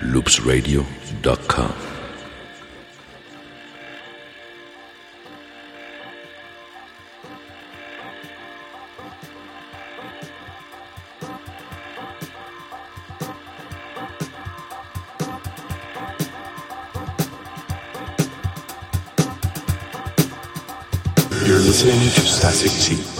loopsradio.com. You're listening to Static Tea.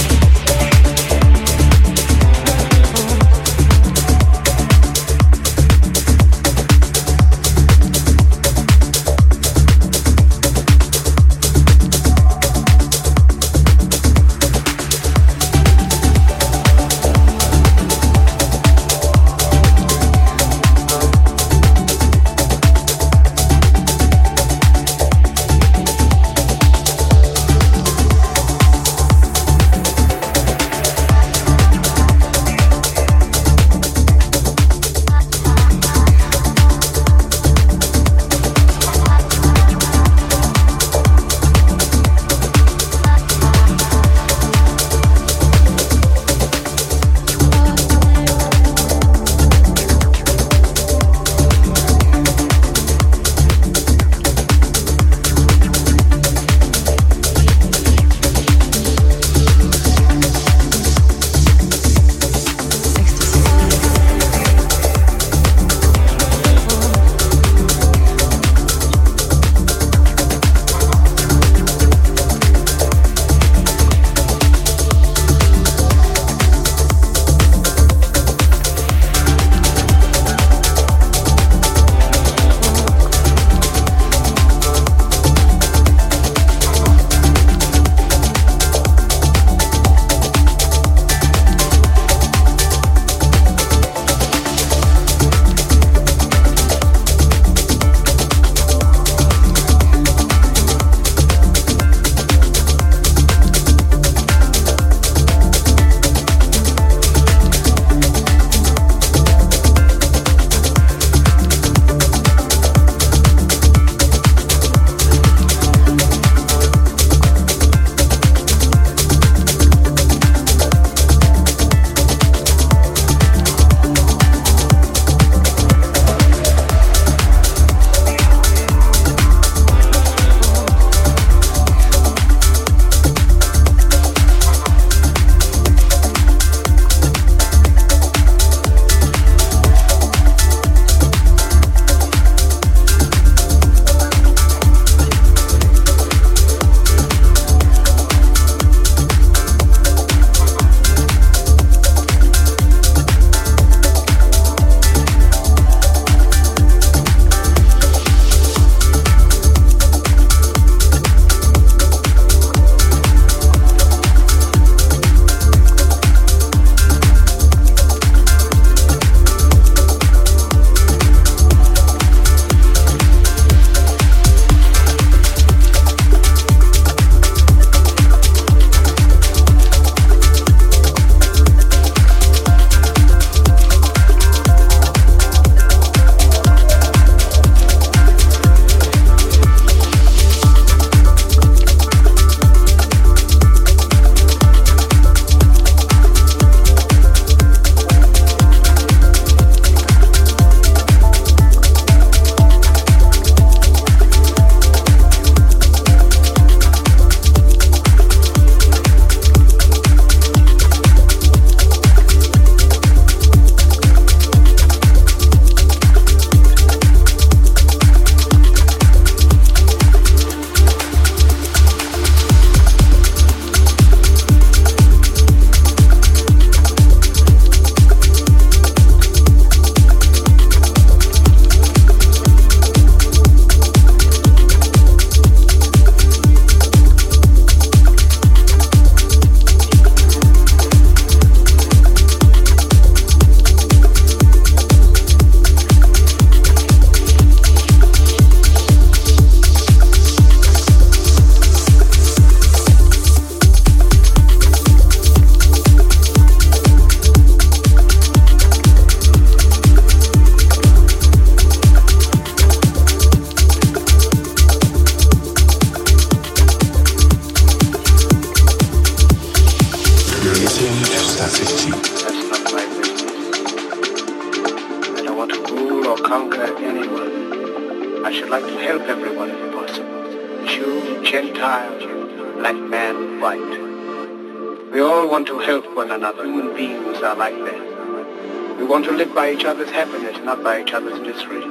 not by each other's misery.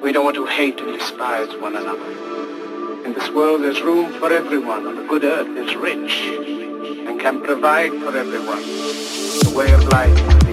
We don't want to hate and despise one another. In this world, there's room for everyone, and the good earth is rich and can provide for everyone. The way of life